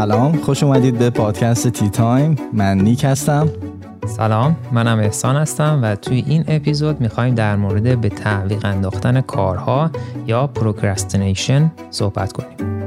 سلام خوش اومدید به پادکست Tea Time. من نیک هستم. سلام منم احسان هستم و توی این اپیزود می‌خوایم در مورد به تعویق انداختن کارها یا procrastination صحبت کنیم.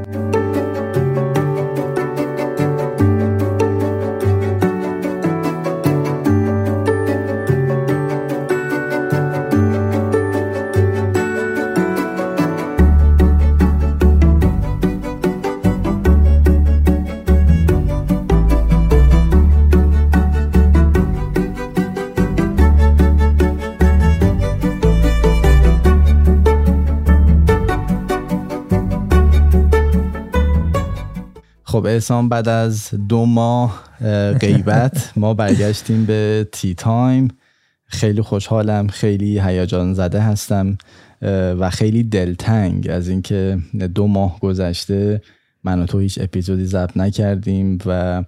احسان بعد از دو ماه غیبت. ما برگشتیم به تی تایم. خیلی خوشحالم خیلی هیجان زده هستم و خیلی دلتنگ از اینکه دو ماه گذشته من و تو هیچ اپیزودی ضبط نکردیم و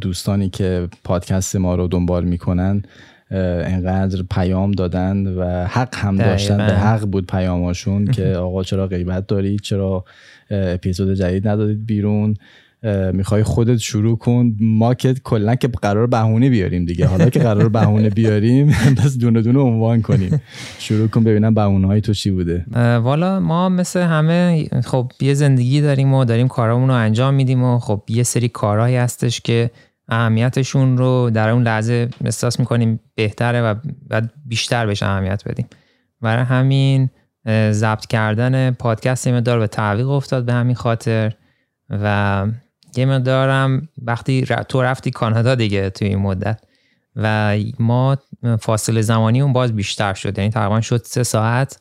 دوستانی که پادکست ما رو دنبال می‌کنن انقدر پیام دادن و حق هم داشتن به حق بود پیاماشون که آقا چرا غیبت دارید؟ چرا اپیزود جدید ندادید بیرون؟ می‌خوای خودت شروع کن. ما که کلا که قرار بهونه بیاریم دیگه. حالا که قرار بهونه بیاریم بس دونه دونه عنوان کنیم. شروع کن ببینم بهونه های تو چی بوده. والا ما مثل همه خب یه زندگی داریم و داریم کارامون رو انجام میدیم و خب یه سری کارهایی هستش که اهمیتشون رو در اون لحظه احساس می‌کنیم بهتره و بعد بیشتر بهش اهمیت بدیم. برای همین ضبط کردن پادکست یه به تعویق افتاد به همین خاطر و یه مقدارم وقتی تو رفتی کانادا دیگه توی این مدت و ما فاصله زمانی اون باز بیشتر شد. یعنی تقریبا شد سه ساعت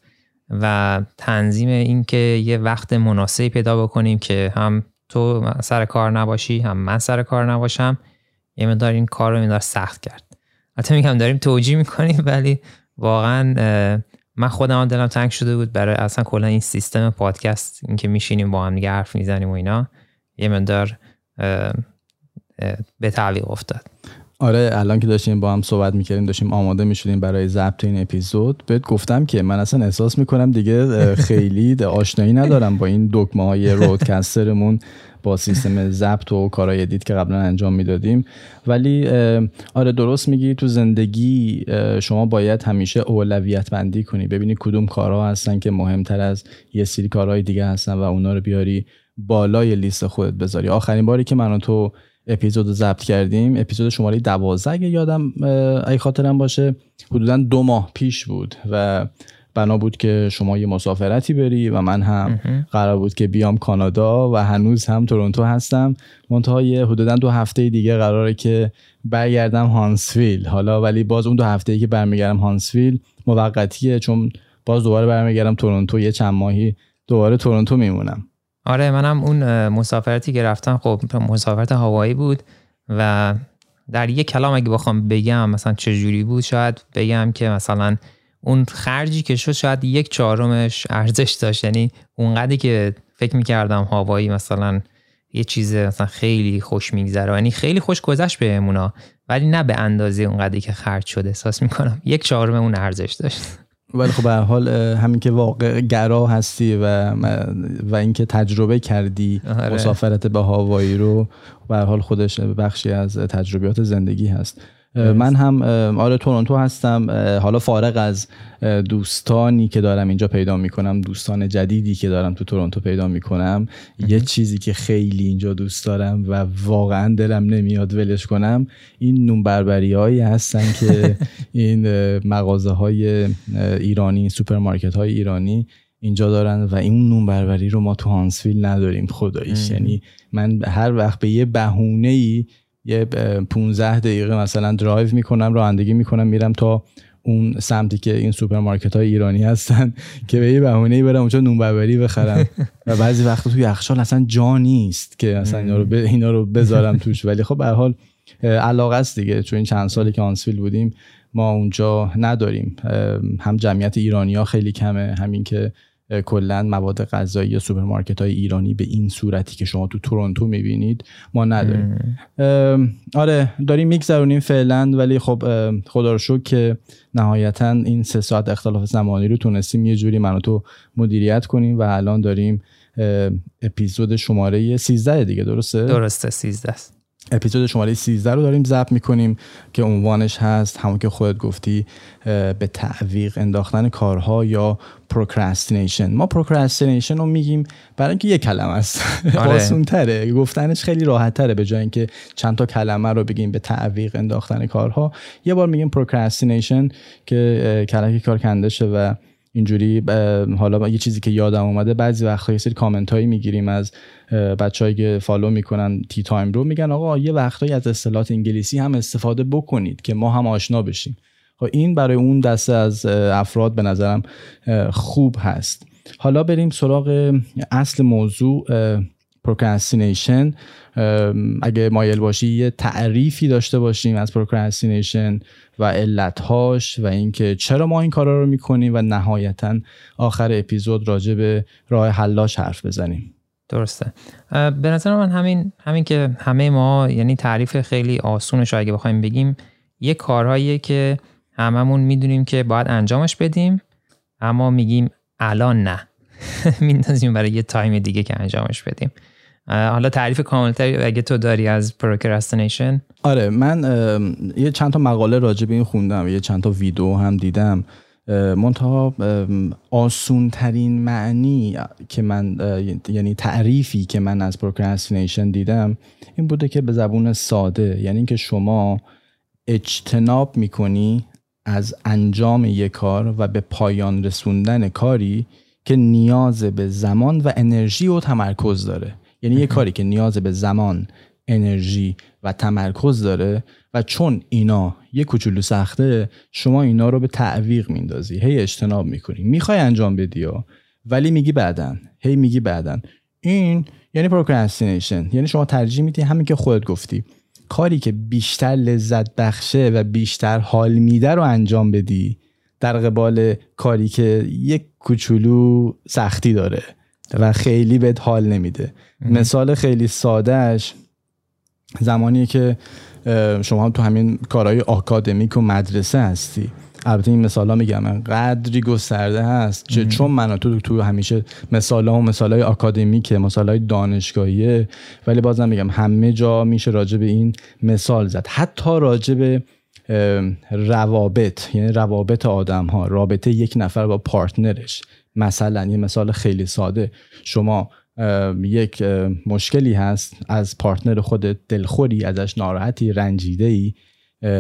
و تنظیم این که یه وقت مناسبی پیدا بکنیم که هم تو سر کار نباشی هم من سر کار نباشم. یه مقدار این کار رو سخت کرد. حتی میگم داریم توجیه می‌کنیم ولی واقعا من خودم دلم تنگ شده بود برای اصلا کلا این سیستم پادکست اینکه میشینیم با هم دیگه حرف می‌زنیم و اینا. یه مقدار به تعویق افتاد. آره الان که داشتیم با هم صحبت می‌کردیم داشتیم آماده می‌شدیم برای ضبط این اپیزود. بهت گفتم که من اصلا احساس می‌کنم دیگه خیلی آشنایی ندارم با این دکمه های رودکسترمون با سیستم ضبط و کارهای ادیت که قبلا انجام می‌دادیم. ولی آره درست میگی تو زندگی شما باید همیشه اولویت بندی کنی. ببینی کدوم کارها هستن که مهمتر از یه سری کارهای دیگه هستن و اونا رو بیاری بالای لیست خودت بذاری. آخرین باری که من و تو اپیزود ضبط کردیم اپیزود شماره دوازده اگه یادم ای خاطرم باشه حدودا دو ماه پیش بود و بنا بود که شما یه مسافرتی بری و من هم قرار بود که بیام کانادا و هنوز هم تورنتو هستم. منتها یه حدودا دو هفته دیگه قراره که برگردم هانسویل. حالا ولی باز اون دو هفته ای که برمیگردم هانسویل موقتیه چون باز دوباره برمیگردم تورنتو یه چند ماهی دوباره تورنتو میمونم. آره منم اون مسافرتی که رفتم خب مسافرت هوایی بود و در یک کلام اگه بخوام بگم مثلا چه جوری بود شاید بگم که مثلا اون خرجی که شد شاید یک چهارمش ارزش داشت. یعنی اونقدری که فکر می‌کردم هوایی مثلا یه چیز مثلا خیلی خوش میگذره. یعنی خیلی خوش گذشت بهمونا ولی نه به اندازه اونقدری که خرج شده احساس می‌کنم یک چهارم اون ارزش داشت. ولی خب به حال همین که واقع گرا هستی و و اینکه تجربه کردی آره. مسافرت به هاوایی رو به حال خودش بخشی از تجربیات زندگی هست من هم آره تورنتو هستم. حالا فارغ از دوستانی که دارم اینجا پیدا می‌کنم دوستان جدیدی که دارم تو تورنتو پیدا می‌کنم یه چیزی که خیلی اینجا دوست دارم و واقعا دلم نمیاد ولش کنم این نون بربری هایی هستن که این مغازه های ایرانی سوپرمارکت های ایرانی اینجا دارن و این نون بربری رو ما تو Huntsville نداریم خداییش. یعنی من هر وقت به یه بهونه ای یه 15 دقیقه مثلا درایو می‌کنم رانندگی می‌کنم میرم تا اون سمتی که این سوپرمارکت های ایرانی هستن که به یه بهونه برم اونجا نون بربری بخرم. و بعضی وقتا توی یخچال اصلا جا نیست که اصلا اینا رو, اینا رو بذارم توش. ولی خب به حال علاقه است دیگه. چون این چند سالی که Huntsville بودیم ما اونجا نداریم. هم جمعیت ایرانی ها خیلی کمه همین که کلا مواد غذایی سوپرمارکت های ایرانی به این صورتی که شما تو تورنتو می‌بینید ما نداریم. آره داریم میگذرونیم فعلا ولی خب خدا رو شکر که نهایتا این سه ساعت اختلاف زمانی رو تونستیم یه جوری منو تو مدیریت کنیم و الان داریم اپیزود شماره 13 دیگه درسته؟ درسته 13 است. اپیزود شماره 13 رو داریم ضبط می‌کنیم که عنوانش هست همون که خودت گفتی به تعویق انداختن کارها یا procrastination ما procrastination رو میگیم برای اینکه یه کلمه است. آره. آسون تره گفتنش خیلی راحت تره به جای اینکه چند تا کلمه رو بگیم به تعویق انداختن کارها. یه بار میگیم procrastination که کلمه کار کنده و اینجوری حالا یه چیزی که یادم اومده بعضی وقتا یه سری کامنت هایی می‌گیریم از بچه‌هایی که follow می‌کنن Tea Time رو میگن آقا یه وقتایی از اصطلاحات انگلیسی هم استفاده بکنید که ما هم آشنا بشیم. خب این برای اون دسته از افراد به نظرم خوب هست. حالا بریم سراغ اصل موضوع procrastination اگه مایل باشی یه تعریفی داشته باشیم از procrastination و علتهاش و اینکه چرا ما این کارا رو می‌کنیم و نهایتا آخر اپیزود راجع به راه حلاش حرف بزنیم. درسته. به نظر من همین همین که همه ما یعنی تعریف خیلی آسونش اگه بخوایم بگیم یه کارهاییه که هممون می‌دونیم که باید انجامش بدیم اما میگیم الان نه. میندازیم برای یه time دیگه که انجامش بدیم. حالا تعریف کاملتری اگه تو داری از procrastination آره من یه چند تا مقاله راجع به این خوندم یه چند تا ویدیو هم دیدم. منتها آسون ترین معنی که من یعنی تعریفی که من از پروکرستینیشن دیدم این بوده که به زبون ساده یعنی اینکه شما اجتناب می‌کنی از انجام یک کار و به پایان رسوندن کاری که نیاز به زمان و انرژی و تمرکز داره. یعنی یه کاری که نیاز به زمان انرژی و تمرکز داره و چون اینا یه کوچولو سخته شما اینا رو به تعویق میندازی هی اجتناب می‌کنی. می‌خوای انجام بدی ولی میگی بعدن هی میگی بعدن این یعنی procrastination یعنی شما ترجیح میدی همین که خودت گفتی. کاری که بیشتر لذت بخشه و بیشتر حال میده رو انجام بدی در قبال کاری که یک کوچولو سختی داره. و خیلی بهت حال نمیده. مثال خیلی سادهش زمانی که شما هم تو همین کارهای آکادمیک و مدرسه هستی. البته این مثال ها میگم من قدری گسترده هست که چون من تو تو همیشه مثال ها و مثال های آکادمیک مثال های دانشگاهیه ولی بازم میگم همه جا میشه راجع به این مثال زد. حتی راجع به روابط یعنی روابط آدم ها رابطه یک نفر با پارتنرش. مثلا یه مثال خیلی ساده. شما یک مشکلی هست از پارتنر خودت دلخوری ازش ناراحتی رنجیده ای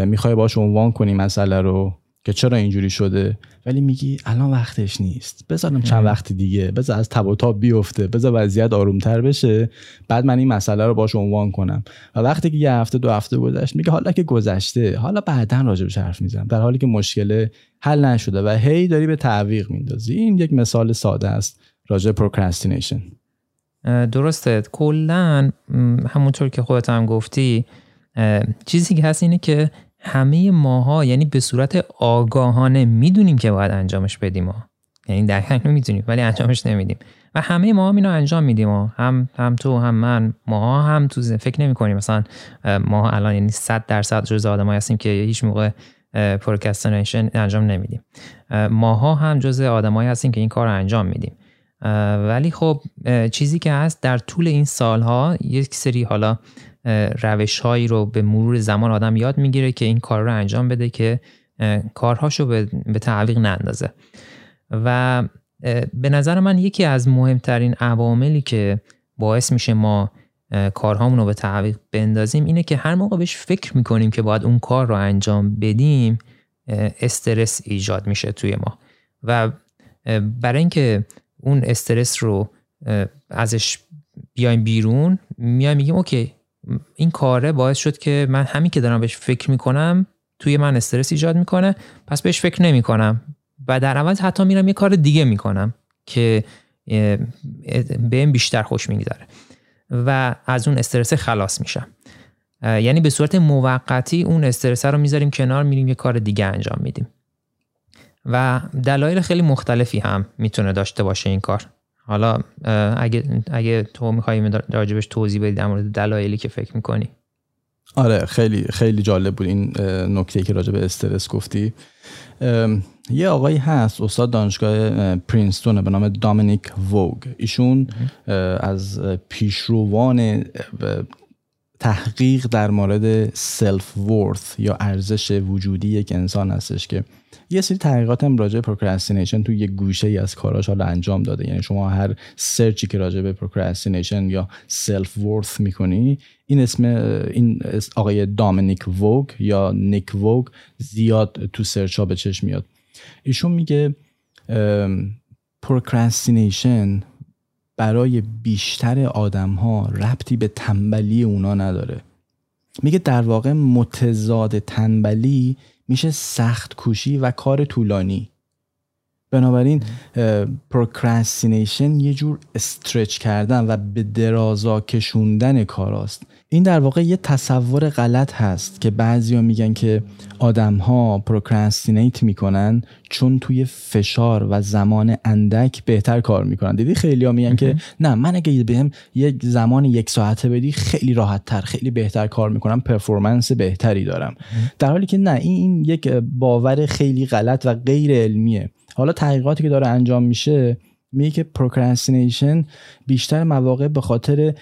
می‌خوای باش عنوان کنی مسئله رو؟ که چرا اینجوری شده؟ ولی میگی الان وقتش نیست. بذارم چند وقت دیگه. بذار از تب و تاب بیفته. بذار وضعیت آرومتر بشه. بعد من این مسئله رو باش عنوان کنم. و وقتی که یه هفته دو هفته گذشت میگه حالا که گذشته. حالا بعدا راجبش حرف می‌زنم. در حالی که مشکل حل نشده و هی داری به تعویق میندازی. این یک مثال ساده است راجع procrastination درسته. کلا همونطور که خودت هم گفتی چیزی که هست اینه که همه ماها یعنی به صورت آگاهانه می‌دونیم که باید انجامش بدیم ها. یعنی دقیقا می‌دونیم ولی انجامش نمیدیم و همه ما هم اینو انجام میدیم ها. هم هم تو هم من ماها هم تو فکر نمی کنیم مثلا ما الان یعنی 100 درصد جز آدمایی هستیم که هیچ موقع procrastination انجام نمیدیم ماها هم جز آدمایی هستیم که این کار رو انجام میدیم ولی خب چیزی که هست در طول این سالها یک سری حالا روش هایی رو به مرور زمان آدم یاد می‌گیره که این کار رو انجام بده که کارهاشو به, به تعویق نندازه. و به نظر من یکی از مهمترین عواملی که باعث میشه ما کارهامون رو به تعویق بندازیم اینه که هر موقع بهش فکر می‌کنیم که باید اون کار رو انجام بدیم استرس ایجاد میشه توی ما. و برای اینکه اون استرس رو ازش بیایم بیرون میایم میگیم اوکی این کاره باعث شد که من همین که دارم بهش فکر می‌کنم توی من استرس ایجاد می‌کنه پس بهش فکر نمی‌کنم. و در عوض حتی میرم یه کار دیگه می‌کنم که بهم بیشتر خوش میگذره و از اون استرس خلاص میشم. یعنی به صورت موقتی اون استرس رو می‌ذاریم کنار میریم یه کار دیگه انجام میدیم. و دلایل خیلی مختلفی هم می‌تونه داشته باشه این کار. حالا اگه اگه تو می‌خوای راجبش توضیح بدی در مورد دلایلی که فکر می‌کنی. آره خیلی خیلی جالب بود این نکته که راجع به استرس گفتی. یه آقایی هست استاد دانشگاه پرینستون به نام دامینیک ووگ. ایشون از پیشروان تحقیق در مورد self-worth یا ارزش وجودی یک انسان هستش که یه سری تحقیقات هم راجع procrastination تو یه گوشه ای از کاراش حالا انجام داده. یعنی شما هر search ی که راجع به procrastination یا self-worth می‌کنی این اسم این آقای Dominic Voge یا Nic Voge زیاد تو search ها به چشم میاد. ایشون میگه procrastination برای بیشتر آدم ها ربطی به تنبلی اونا نداره. میگه در واقع متضاد تنبلی میشه سخت کوشی و کار طولانی. بنابراین procrastination یه جور stretch کردن و به درازا کشوندن کاراست این در واقع یه تصور غلط هست که بعضیا میگن که آدم ها procrastinate می‌کنن چون توی فشار و زمان اندک بهتر کار می‌کنن. دیدی خیلی ها میگن که نه من اگه بهم یک زمان یک ساعته بدی خیلی راحت تر خیلی بهتر کار می‌کنم performance بهتری دارم. در حالی که نه این یک باور خیلی غلط و غیر علمیه. حالا تحقیقاتی که داره انجام میشه میگه که procrastination بیشتر مواقع به خاطر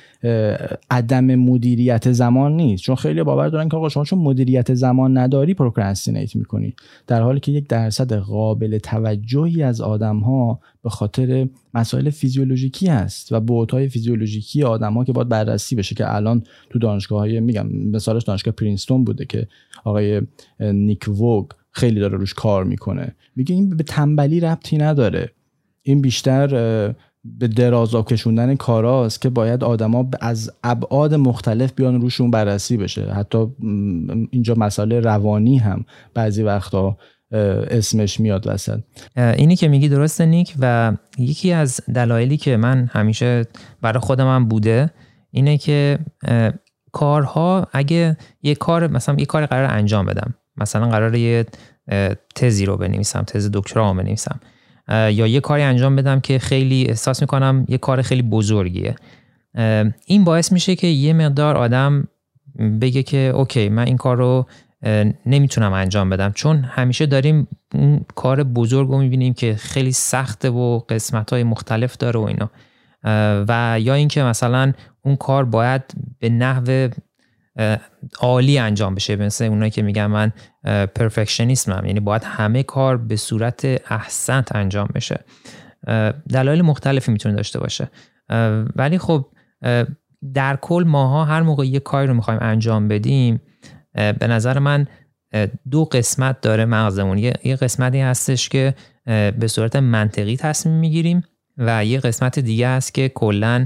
عدم مدیریت زمان نیست. چون خیلی باور دارن که آقا شما چون مدیریت زمان نداری procrastinate می‌کنی. در حالی که یک درصد قابل توجهی از آدم ها به خاطر مسائل فیزیولوژیکی هست و بوتهای فیزیولوژیکی آدم ها که باید بررسی بشه که الان تو دانشگاه های میگم مثالش دانشگاه پرینستون بوده که آقای نیک ووگ خیلی داره روش کار می‌کنه. میگه این به تنبلی ربطی نداره. این بیشتر به درازا کشوندن کاراست که باید آدما از ابعاد مختلف بیان روشون بررسی بشه. حتی اینجا مسئله روانی هم بعضی وقتا اسمش میاد وسط. اینی که میگی درسته نیک و یکی از دلایلی که من همیشه برای خودم هم بوده اینه که کارها اگه یه کار مثلا یه کار قرار انجام بدم. مثلا قرار یه تزی رو بنویسم تز دکترا رو بنویسم یا یه کاری انجام بدم که خیلی احساس می‌کنم یه کار خیلی بزرگیه. این باعث میشه که یه مقدار آدم بگه که اوکی من این کار رو نمی‌تونم انجام بدم. چون همیشه داریم اون کار بزرگ رو می‌بینیم که خیلی سخته و قسمت های مختلف داره و اینا. و یا اینکه مثلا اون کار باید به نحو عالی انجام بشه. مثل اونایی که میگن من پرفکشنیسمم یعنی باید همه کار به صورت احسنت انجام بشه. دلایل مختلفی می‌تونه داشته باشه. ولی خب در کل ماها هر موقع یه کاری رو می‌خوایم انجام بدیم به نظر من دو قسمت داره مغزمون. یه قسمتی هستش که به صورت منطقی تصمیم می‌گیریم و یه قسمت دیگه هست که کلا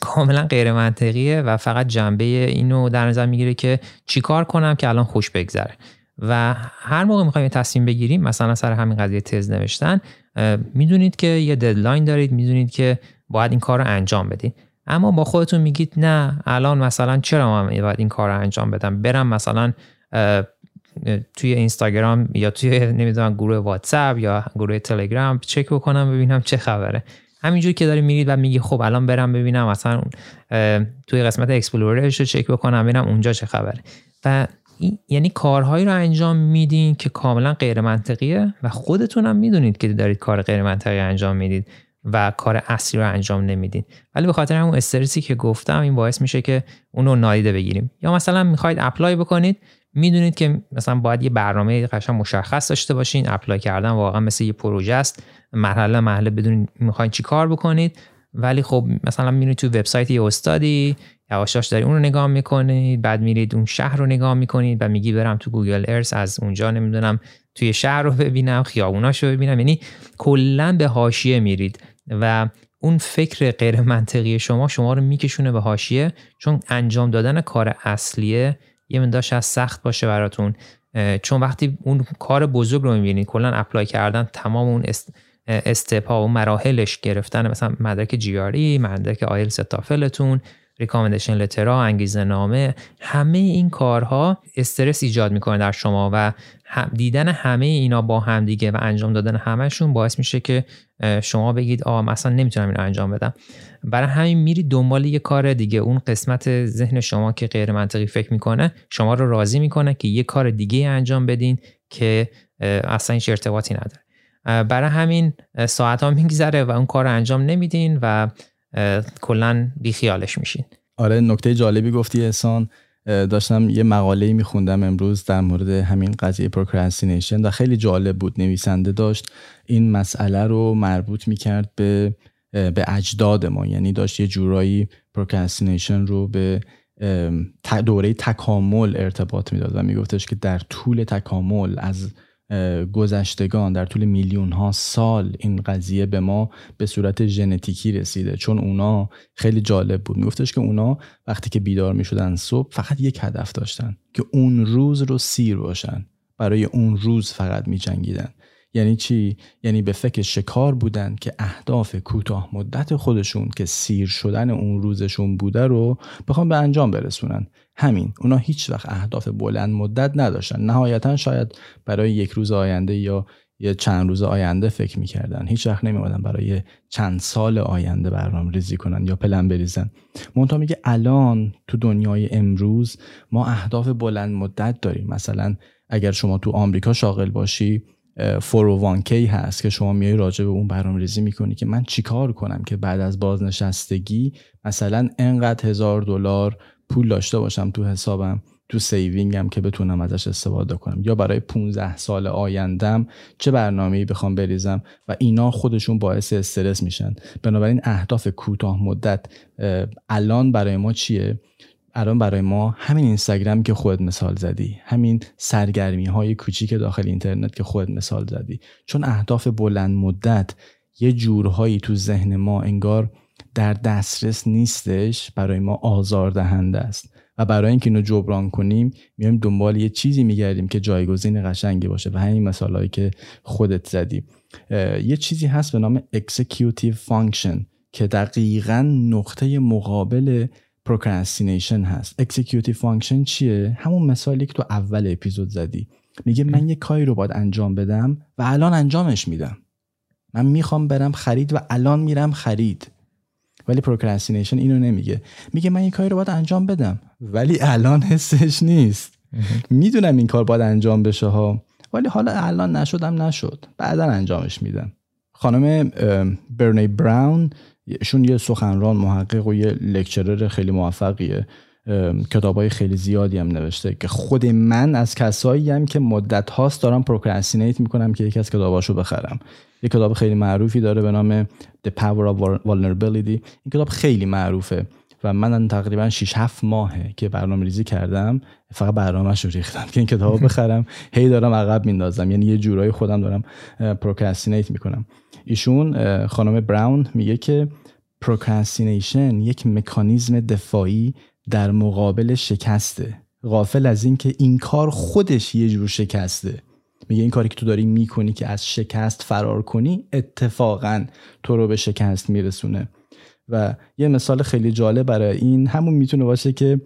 کاملا غیر منطقیه و فقط جنبه اینو در نظر می‌گیره که چیکار کنم که الان خوش بگذره. و هر موقع می‌خوایم تصمیم بگیریم مثلا سر همین قضیه تز نوشتن می‌دونید که یه deadline دارید می‌دونید که باید این کار رو انجام بدید اما با خودتون میگید نه الان مثلا چرا من باید این کار رو انجام بدم؟ برم مثلا توی اینستاگرام یا توی نمی‌دونم گروه واتساپ یا گروه تلگرام چک بکنم ببینم چه خبره. همینجور که داری میرید و میگی خب الان برم ببینم مثلا توی قسمت explore رش رو چک بکنم ببینم اونجا چه خبره. و یعنی کارهایی رو انجام میدین که کاملا غیر منطقیه و خودتون هم می‌دونید که دارید کار غیر منطقی انجام می‌دید و کار اصلی رو انجام نمیدین. ولی به خاطر همون استرسی که گفتم این باعث میشه که اونو نادیده بگیریم. یا مثلا می‌خواید apply بکنید می‌دونید که مثلا باید یه برنامه قشنگ مشخص داشته باشین. apply کردن واقعا مثل یه پروژه است. مرحله مرحله بدون می‌خواین چی کار بکنید. ولی خب مثلا میرید تو وبسایت یه استادی یواشکی داری اون رو نگاه می‌کنید. بعد میرید اون شهر رو نگاه می‌کنید و میگی برم تو گوگل ارث از اونجا نمی‌دونم توی شهر رو ببینم خیابوناش رو ببینم. یعنی کلا به حاشیه میرید و اون فکر غیر منطقی شما شما رو میکشونه به حاشیه. چون انجام دادن کار اصلیه یه مقدار شاید سخت باشه براتون. چون وقتی اون کار بزرگ رو می‌بینید کلا apply کردن تمام اون step ها و مراحلش گرفتن مثلا مدرک GRE مدرک آیلتس تافلتون recommendation letter ها انگیزه نامه همه این کارها استرس ایجاد می‌کنه در شما و دیدن همه اینا با هم دیگه و انجام دادن همهشون باعث میشه که شما بگید آ مثلا نمی‌تونم این انجام بدم. برای همین میری دنبال یه کار دیگه. اون قسمت ذهن شما که غیر منطقی فکر می‌کنه شما رو راضی می‌کنه که یه کار دیگه انجام بدین که اصلا هیچ ارتباطی نداره. برای همین ساعت ها میگذره و اون کار رو انجام نمیدین و کلا بیخیالش میشین. آره نکته جالبی گفتی احسان. داشتم یه مقاله میخوندم امروز در مورد همین قضیه procrastination و خیلی جالب بود نویسنده داشت این مسئله رو مربوط می‌کرد به به اجداد ما. یعنی داشت یه جورایی procrastination رو به دوره تکامل ارتباط می‌داد و میگفتش که در طول تکامل از گذشتگان در طول میلیون ها سال این قضیه به ما به صورت ژنتیکی رسیده. چون اونا خیلی جالب بود. میگفتش که اونا وقتی که بیدار می‌شدن صبح فقط یک هدف داشتن که اون روز رو سیر باشن. برای اون روز فقط میجنگیدن. یعنی چی؟ یعنی به فکر شکار بودن که اهداف کوتاه مدت خودشون که سیر شدن اون روزشون بوده رو بخوام به انجام برسونن. همین اونا هیچ وقت اهداف بلند مدت نداشتن. نهایتا شاید برای یک روز آینده یا یه چند روز آینده فکر می‌کردن. هیچ وقت نمیمدن برای چند سال آینده برنامه ریزی کنن یا پلن بریزن. منتها میگه الان تو دنیای امروز ما اهداف بلند مدت داریم. مثلا اگر شما تو آمریکا شاغل باشی 401k هست که شما میای راجع به اون برنامه ریزی می‌کنی که من چیکار کنم که بعد از بازنشستگی مثلا انقدر هزار دلار پول داشته باشم تو حسابم تو سیوینگم که بتونم ازش استفاده کنم یا برای 15 سال آیندم چه برنامه‌ای بخوام بریزم و اینا خودشون باعث استرس میشن. بنابراین اهداف کوتاه مدت الان برای ما چیه؟ الان برای ما همین اینستاگرام که خود مثال زدی همین سرگرمی های کوچیک داخل اینترنت که خود مثال زدی. چون اهداف بلند مدت یه جورهایی تو ذهن ما انگار در دسترس نیستش برای ما آزار دهنده است. و برای اینکه اینو جبران کنیم میایم دنبال یه چیزی میگردیم که جایگزین قشنگی باشه و همین مثالهایی که خودت زدی. یه چیزی هست به نام executive function که دقیقا نقطه مقابل procrastination هست. Executive function چیه؟ همون مثالی که تو اول اپیزود زدی. میگه من یه کاری رو باید انجام بدم و الان انجامش میدم. من می‌خوام برم خرید و الان میرم خرید. ولی procrastination اینو نمیگه. میگه من یه کاری رو باید انجام بدم ولی الان حسش نیست. می‌دونم این کار باید انجام بشه ها ولی حالا الان نشدم نشد. بعدا انجامش میدم. خانم برنه براون شون یه سخنران محقق و یه lecturer خیلی موفقیه. کتاب خیلی زیادی هم نوشته که خود من از کسایی هم که مدت هاست دارم procrastinate می‌کنم که یکی از کتاباشو بخرم. یه کتاب خیلی معروفی داره به نام The Power of Vulnerability. این کتاب خیلی معروفه. و من تقریبا 6 7 ماهه که برنامه ریزی کردم. فقط برنامهش رو ریختم که این کتاب بخرم. هی دارم عقب میندازم یعنی یه جورایی خودم دارم procrastinate می‌کنم. ایشون خانم براون میگه که procrastination یک مکانیزم دفاعی در مقابل شکسته. غافل از اینکه این کار خودش یه جور شکسته. میگه این کاری که تو داری می‌کنی که از شکست فرار کنی اتفاقا تو رو به شکست میرسونه. و یه مثال خیلی جالب برای این. همون می‌تونه باشه که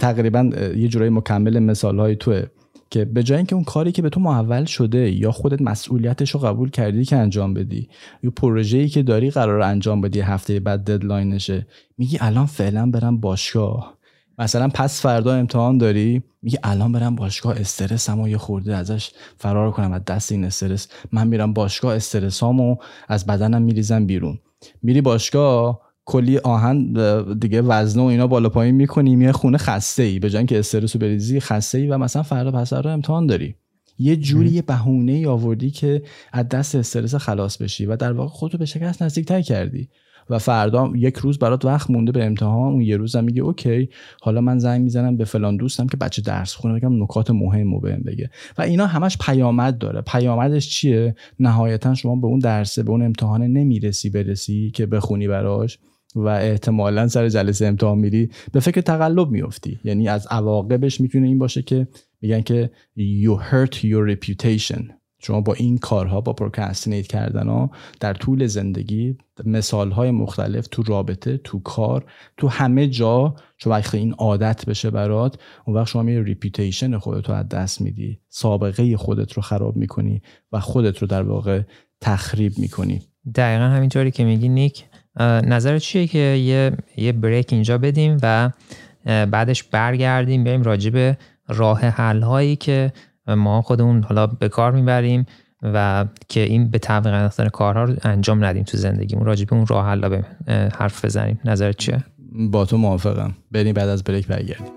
تقریبا یه جورایی مکمل مثال های توه که به جای اینکه اون کاری که به تو محول شده یا خودت مسئولیتش رو قبول کردی که انجام بدی یا پروژه‌ای که داری قرار انجام بدی هفته بعد ددلاینشه میگی الان فعلا برم باشگاه. مثلا پس فردا امتحان داری میگی الان برم باشگاه استرسمو یه خورده ازش فرار کنم از دست این استرس. من میرم باشگاه استرسامو از بدنم میریزم بیرون. میری باشگاه کلی آهن دیگه وزن و اینا بالا پایین می‌کنی میای خونه خسته ای به جای اینکه استرس رو بریزی خسته ای و مثلا فردا پس رو امتحان داری. یه جوری یه بهونه ای آوردی که از دست استرس خلاص بشی و در واقع خودتو به شکست نزدیکتر کردی. و فردا یک روز برات وقت مونده به امتحان اون یه روزم میگه اوکی حالا من زنگ می‌زنم به فلان دوستم که بچه درس خونه بگم نکات مهم رو بهم بگه. و اینا همش پیامد داره. پیامدش چیه؟ نهایتا شما به اون درسه به اون امتحان نمی‌رسی برسی که بخونی براش و احتمالا سر جلسه امتحان میری. به فکر تقلب میفتی. یعنی از عواقبش می‌تونه این باشه که میگن که you hurt your reputation. شما با این کارها با پروکرستینیت کردن ها در طول زندگی مثال های مختلف تو رابطه تو کار تو همه جا چون وقتی این عادت بشه برات. اون وقت شما میری reputation خودت رو از دست میدی سابقه خودت رو خراب می‌کنی و خودت رو در واقع تخریب می‌کنی. دقیقا همینطوری که میگی نیک. نظر چیه که یه, یه break اینجا بدیم و بعدش برگردیم بریم راجع راه حل هایی که ما خودمون حالا به کار می‌بریم و که این به تعویق انداختن کارها رو انجام ندیم تو زندگیمون. راجع به اون راه حل حرف بزنیم. نظرت چیه؟ با تو موافقم. بریم بعد از بریک برگردیم.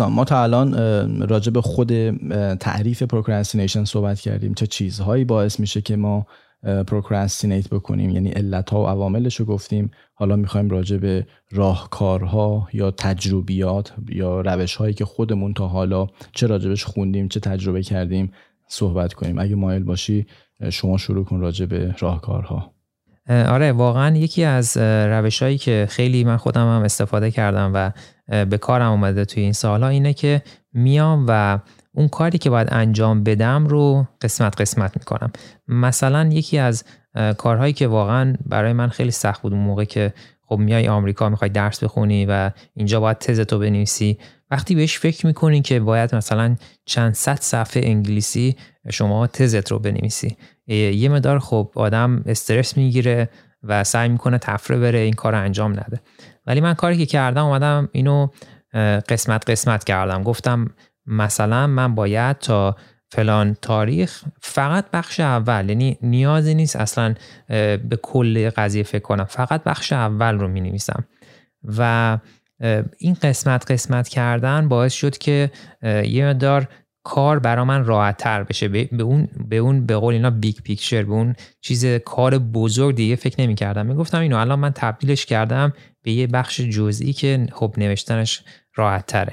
ما تا الان راجع به خود تعریف procrastination صحبت کردیم چه چیزهایی باعث میشه که ما procrastinate بکنیم یعنی علت ها و عواملش رو گفتیم. حالا می‌خوایم راجع به راهکارها یا تجربیات یا روش هایی که خودمون تا حالا چه راجبش خوندیم چه تجربه کردیم صحبت کنیم. اگه مایل باشی شما شروع کن راجع به راهکارها. آره واقعا یکی از روش هایی که خیلی من خودم هم استفاده کردم و به کارم اومده توی این سالها اینه که میام و اون کاری که باید انجام بدم رو قسمت قسمت می‌کنم. مثلا یکی از کارهایی که واقعا برای من خیلی سخت بود اون موقع که خب میای آمریکا می‌خوای درس بخونی و اینجا باید تزتو بنویسی. وقتی بهش فکر می‌کنی که باید مثلا چند صد صفحه انگلیسی شما تزت رو بنویسی. یه مدار خب آدم استرس می‌گیره و سعی می‌کنه طفره بره این کار انجام نده. ولی من کاری که کردم اومدم اینو قسمت قسمت کردم. گفتم مثلا من باید تا فلان تاریخ فقط بخش اول یعنی نیازی نیست اصلا به کل قضیه فکر کنم. فقط بخش اول رو می نویسم و این قسمت قسمت کردن باعث شد که یه مقدار کار برا من راحت تر بشه. به اون به اون به قول اینا big picture به اون چیز کار بزرگ دیگه فکر نمی کردم می گفتم اینو الان من تبدیلش کردم به یه بخش جزئی که خب نوشتنش راحت تره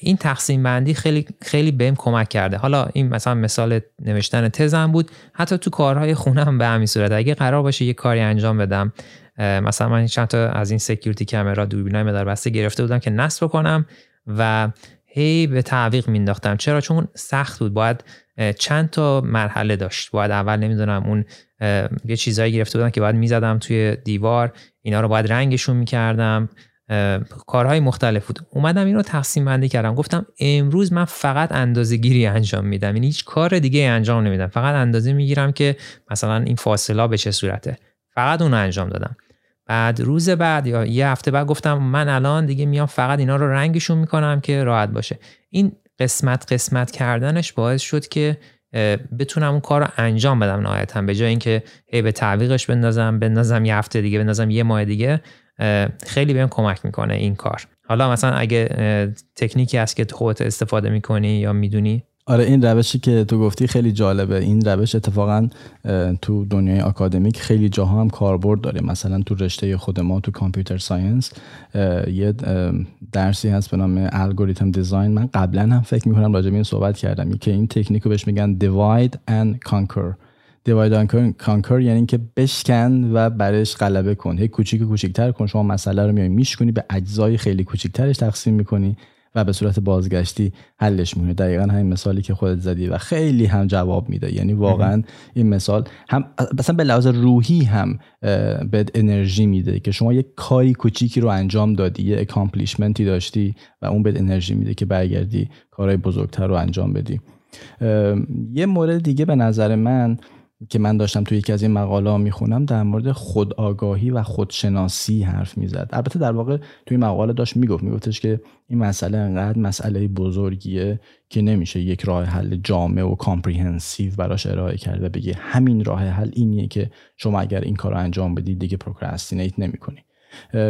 این تقسیم بندی خیلی خیلی بهم کمک کرده. حالا این مثلا مثال نوشتن تزم بود. حتی تو کارهای خونم به همین صورت. اگه قرار باشه یه کاری انجام بدم مثلا من چند تا از این سکیوریتی کامرا دوربینای مدار بسته گرفته بودم که نصب کنم و هی به تعویق مینداختم چرا؟ چون سخت بود. باید چند تا مرحله داشت. باید اول نمی‌دونم اون یه چیزایی گرفته بودم که باید می‌زدم توی دیوار. اینا رو باید رنگشون می‌کردم. کارهای مختلف بود. اومدم اینو تقسیم بندی کردم. گفتم امروز من فقط اندازه گیری انجام میدم. یعنی هیچ کار دیگه انجام نمیدم. فقط اندازه می‌گیرم که مثلا این فاصله به چه صورته. فقط اون انجام دادم. بعد روز بعد یا یه هفته بعد گفتم من الان دیگه میام فقط اینا رو رنگشون می‌کنم که راحت باشه. این قسمت قسمت کردنش باعث شد که بتونم اون کار رو انجام بدم نهایتا. به جای اینکه هی به تعویقش بندازم بندازم یه هفته دیگه بندازم یه ماه دیگه. خیلی بهم کمک می‌کنه این کار. حالا مثلا اگه تکنیکی هست که خودت استفاده می‌کنی یا می‌دونی. آره این روشی که تو گفتی خیلی جالبه. این روش اتفاقا تو دنیای آکادمیک خیلی جاها هم کاربرد داره. مثلا تو رشته خود ما تو کامپیوتر ساینس یه درسی هست به نام الگوریتم دیزاین من قبلا هم فکر می‌کنم راجع به این صحبت کردم. که این تکنیک رو بهش میگن divide and conquer. Divide and conquer یعنی اینکه بشکن و برش غلبه کن. هی کوچیک کوچیکتر کن. شما مسئله رو میای میشکنی به اجزای خیلی کوچیکترش تقسیم می‌کنی و به صورت بازگشتی حلش می‌کنه دقیقا همین مثالی که خودت زدی و خیلی هم جواب میده. یعنی واقعا این مثال هم مثلا به لحاظ روحی هم بهت انرژی میده که شما یک کاری کوچیکی رو انجام دادی یه accomplishment ی داشتی و اون بهت انرژی میده که برگردی کارهای بزرگتر رو انجام بدی. یه مورد دیگه به نظر من که من داشتم توی یکی از این مقاله ها می‌خونم در مورد خودآگاهی و خودشناسی حرف می‌زد. البته در واقع توی مقاله داشت می‌گفت میگفتش که این مسئله انقدر مسئله بزرگیه که نمیشه یک راه حل جامع و comprehensive براش ارائه کرد و بگه. همین راه حل اینه که شما اگر این کار رو انجام بدید دیگه پروکرستینیت نمی‌کنی.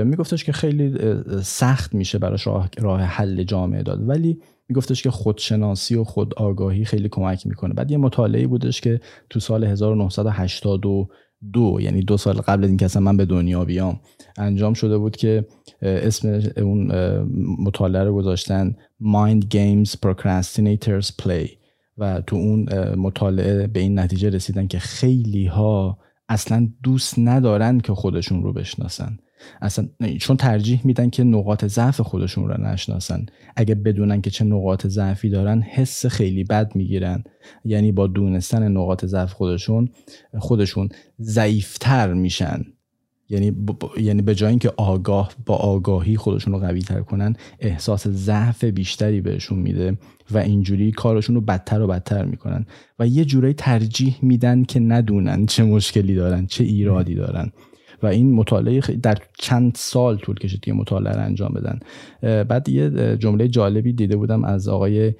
میگفتش که خیلی سخت میشه براش راه, راه حل جامعه داد. ولی میگفتش که خودشناسی و خودآگاهی خیلی کمک می‌کنه. بعد یه مطالعه بودش که تو سال 1982 یعنی دو سال قبل از اینکه اصلا من به دنیا بیام انجام شده بود که اسم اون مطالعه رو گذاشتن Mind Games Procrastinators Play. و تو اون مطالعه به این نتیجه رسیدن که خیلی ها اصلا دوست ندارن که خودشون رو بشناسن. اصلا چون ترجیح میدن که نقاط ضعف خودشون رو نشناسن. اگه بدونن که چه نقاط ضعفی دارن حس خیلی بد می‌گیرن. یعنی با دونستن نقاط ضعف خودشون خودشون ضعیفتر میشن. یعنی یعنی به جای اینکه آگاه با آگاهی خودشون رو قوی تر کنن احساس ضعف بیشتری بهشون میده و اینجوری کارشون رو بدتر و بدتر می‌کنن. و یه جورایی ترجیح میدن که ندونن چه مشکلی دارن چه ایرادی دارن. و این مطالعه در چند سال طول کشید که مطالعه رو انجام بدن. بعد یه جمله جالبی دیده بودم از آقای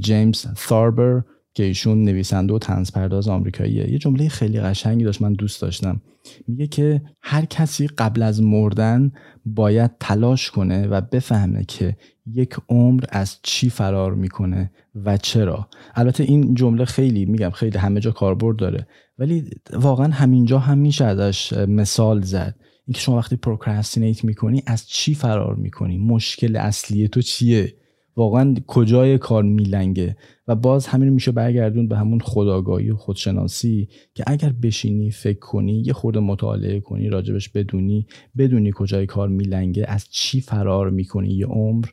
جیمز ثاربر که ایشون نویسنده و تنز پرداز آمریکاییه. یه جمله خیلی قشنگی داشت من دوست داشتم. میگه که هر کسی قبل از مردن باید تلاش کنه و بفهمه که یک عمر از چی فرار می‌کنه و چرا. البته این جمله خیلی میگم خیلی همه جا کاربرد داره. ولی واقعا همینجا هم میشه ازش مثال زد. اینکه شما وقتی پروکرستینیت می‌کنی از چی فرار می‌کنی؟ مشکل اصلی تو چیه؟ واقعا کجای کار میلنگه. و باز همین میشه برگردون به همون خداگاهی و خودشناسی که اگر بشینی فکر کنی یه خورده مطالعه کنی راجبش بدونی بدونی کجای کار میلنگه از چی فرار می‌کنی یه عمر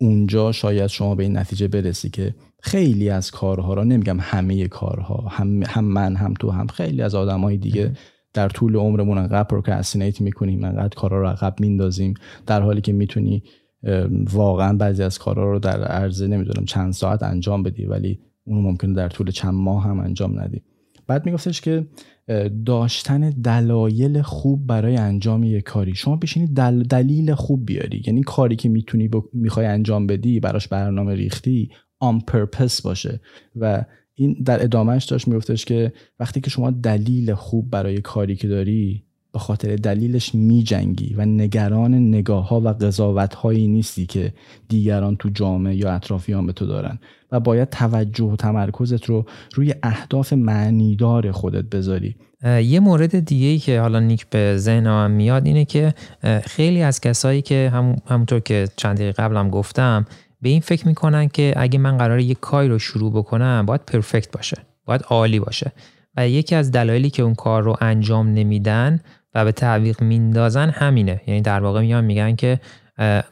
اونجا شاید شما به این نتیجه برسی که خیلی از کارها را نمیگم همه کارها هم, هم من هم تو هم خیلی از آدمای دیگه در طول عمرمون انقدر پروکرستینیت می‌کنیم انقدر کارا رو عقب میندازیم در حالی که می‌تونی واقعا بعضی از کارا رو در عرض نمی‌دونم چند ساعت انجام بدی ولی اونو ممکنه در طول چند ماه هم انجام ندی. بعد میگفتش که داشتن دلایل خوب برای انجام یک کاری. شما بشینید دل دلیل خوب بیاری. یعنی کاری که می‌تونی می‌خوای انجام بدی براش برنامه ریختی آن پرپس باشه. و این در ادامهش داشت میگفتش که وقتی که شما دلیل خوب برای کاری که داری به خاطر دلیلش میجنگی و نگران نگاه ها و قضاوت هایی نیستی که دیگران تو جامعه یا اطرافیان به تو دارن و باید توجه و تمرکزت رو روی اهداف معنیدار خودت بذاری. یه مورد دیگه ای که حالا نیک به ذهنم میاد اینه که خیلی از کسایی که هم، همونطور که چند دقیقه قبلم گفتم به این فکر می‌کنن که اگه من قرار یک کاری رو شروع بکنم باید پرفکت باشه باید عالی باشه. و یکی از دلایلی که اون کار رو انجام نمیدن و به تعویق میندازن همینه. یعنی در واقع میان میگن که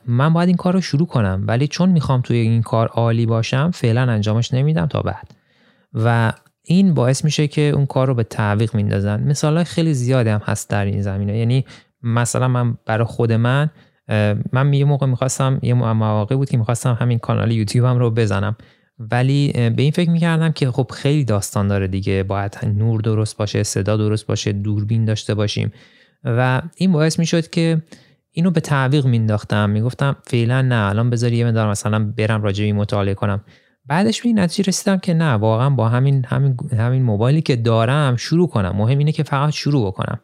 من باید این کار رو شروع کنم ولی چون می‌خوام توی این کار عالی باشم فعلا انجامش نمیدم تا بعد. و این باعث میشه که اون کار رو به تعویق میندازن. مثال خیلی زیادی هم هست در این زمینه. یعنی مثلا من برای خود من من یه موقع می‌خواستم یه مواقع بود که می‌خواستم همین کانال یوتیوبم رو بزنم. ولی به این فکر می‌کردم که خب خیلی داستان داره دیگه. باید نور درست باشه صدا درست باشه دوربین داشته باشیم. و این باعث می‌شد که اینو به تعویق مینداختم می‌گفتم فعلا نه الان بذاری یه مدار مثلا برم راجع مطالعه کنم. بعدش به این نتیجه رسیدم که نه واقعا با همین همین همین موبایلی که دارم شروع کنم. مهم اینه که فقط شروع بکنم.